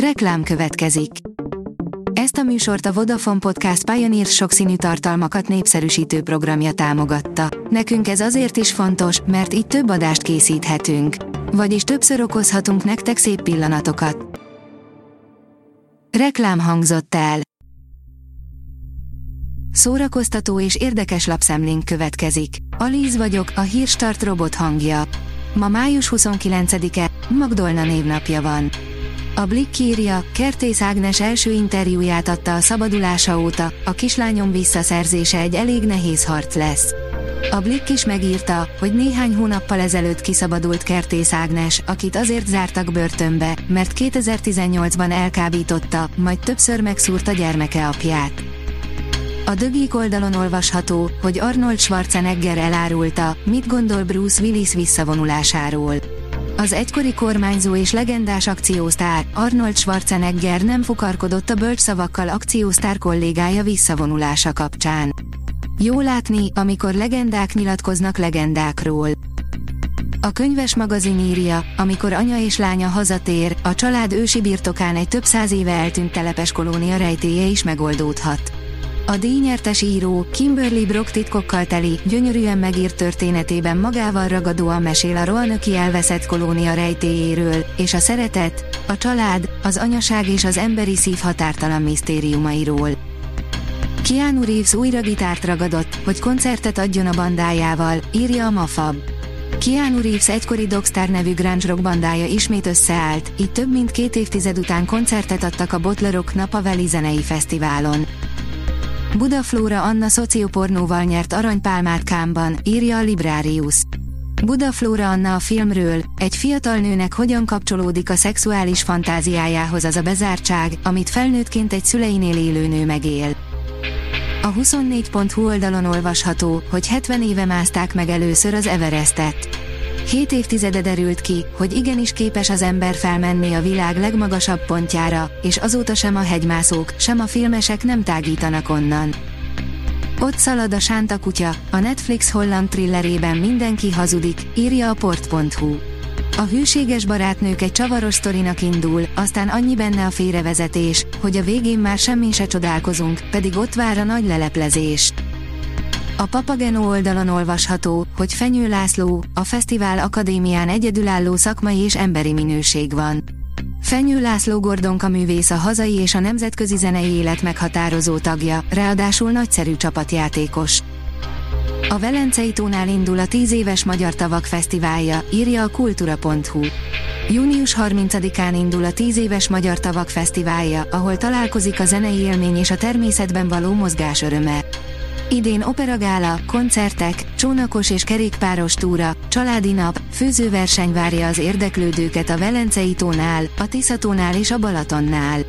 Reklám következik. Ezt a műsort a Vodafone Podcast Pioneer sokszínű tartalmakat népszerűsítő programja támogatta. Nekünk ez azért is fontos, mert így több adást készíthetünk. Vagyis többször okozhatunk nektek szép pillanatokat. Reklám hangzott el. Szórakoztató és érdekes lapszemlénk következik. Alíz vagyok, a hírstart robot hangja. Ma május 29-e, Magdolna névnapja van. A Blick írja, Kertész Ágnes első interjúját adta a szabadulása óta, a kislányom visszaszerzése egy elég nehéz harc lesz. A Blick is megírta, hogy néhány hónappal ezelőtt kiszabadult Kertész Ágnes, akit azért zártak börtönbe, mert 2018-ban elkábította, majd többször megszúrta gyermeke apját. A dögik oldalon olvasható, hogy Arnold Schwarzenegger elárulta, mit gondol Bruce Willis visszavonulásáról. Az egykori kormányzó és legendás akciósztár, Arnold Schwarzenegger nem fukarkodott a bölcsszavakkal akciósztár kollégája visszavonulása kapcsán. Jó látni, amikor legendák nyilatkoznak legendákról. A könyves magazin írja, amikor anya és lánya hazatér, a család ősi birtokán egy több száz éve eltűnt telepes kolónia rejtéje is megoldódhat. A díjnyertes író Kimberly Brock titkokkal teli, gyönyörűen megírt történetében magával ragadóan mesél a rohanöki elveszett kolónia rejtéjéről, és a szeretet, a család, az anyaság és az emberi szív határtalan misztériumairól. Keanu Reeves újra gitárt ragadott, hogy koncertet adjon a bandájával, írja a Mafab. Keanu Reeves egykori Dogstar nevű grunge rock bandája ismét összeállt, így több mint két évtized után koncertet adtak a Botlerok Napaveli zenei fesztiválon. Budaflóra Anna szociopornóval nyert aranypálmát Kámban, írja a Librarius. Budaflóra Anna a filmről, egy fiatal nőnek hogyan kapcsolódik a szexuális fantáziájához az a bezártság, amit felnőttként egy szüleinél élő nő megél. A 24.hu oldalon olvasható, hogy 70 éve mászták meg először az Everestet. Hét évtizede derült ki, hogy igenis képes az ember felmenni a világ legmagasabb pontjára, és azóta sem a hegymászók, sem a filmesek nem tágítanak onnan. Ott szalad a sánta kutya, a Netflix holland thrillerében mindenki hazudik, írja a port.hu. A hűséges barátnők egy csavaros sztorinak indul, aztán annyi benne a félrevezetés, hogy a végén már semmi se csodálkozunk, pedig ott vár a nagy leleplezés. A Papageno oldalon olvasható, hogy Fenyő László, a Fesztivál Akadémián egyedülálló szakmai és emberi minőség van. Fenyő László Gordonka művész a hazai és a nemzetközi zenei élet meghatározó tagja, ráadásul nagyszerű csapatjátékos. A Velencei tónál indul a 10 éves Magyar Tavak Fesztiválja, írja a kultura.hu. Június 30-án indul a 10 éves Magyar Tavak Fesztiválja, ahol találkozik a zenei élmény és a természetben való mozgás öröme. Idén operagála, koncertek, csónakos és kerékpáros túra, családi nap, főzőverseny várja az érdeklődőket a Velencei tónál, a Tiszatónál és a Balatonnál.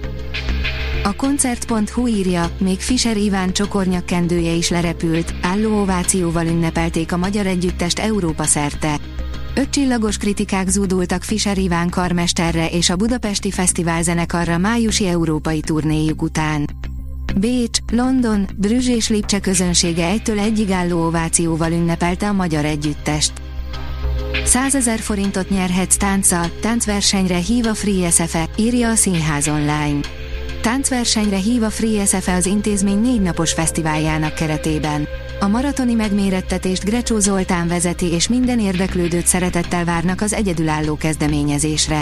A koncert.hu írja, még Fischer Iván csokornyakkendője is lerepült, álló ovációval ünnepelték a magyar együttest Európa szerte. Ötcsillagos kritikák zúdultak Fischer Iván karmesterre és a Budapesti Fesztivál zenekarra májusi európai turnéjuk után. Bécs, London, Brüzs és Lipcse közönsége egytől egyig álló ovációval ünnepelte a magyar együttest. 100 ezer forintot nyerhetsz tánccal, táncversenyre hív a Free SFE, írja a Színház online. Táncversenyre hív a Free SFE az intézmény négy napos fesztiváljának keretében. A maratoni megmérettetést Grecsó Zoltán vezeti és minden érdeklődőt szeretettel várnak az egyedülálló kezdeményezésre.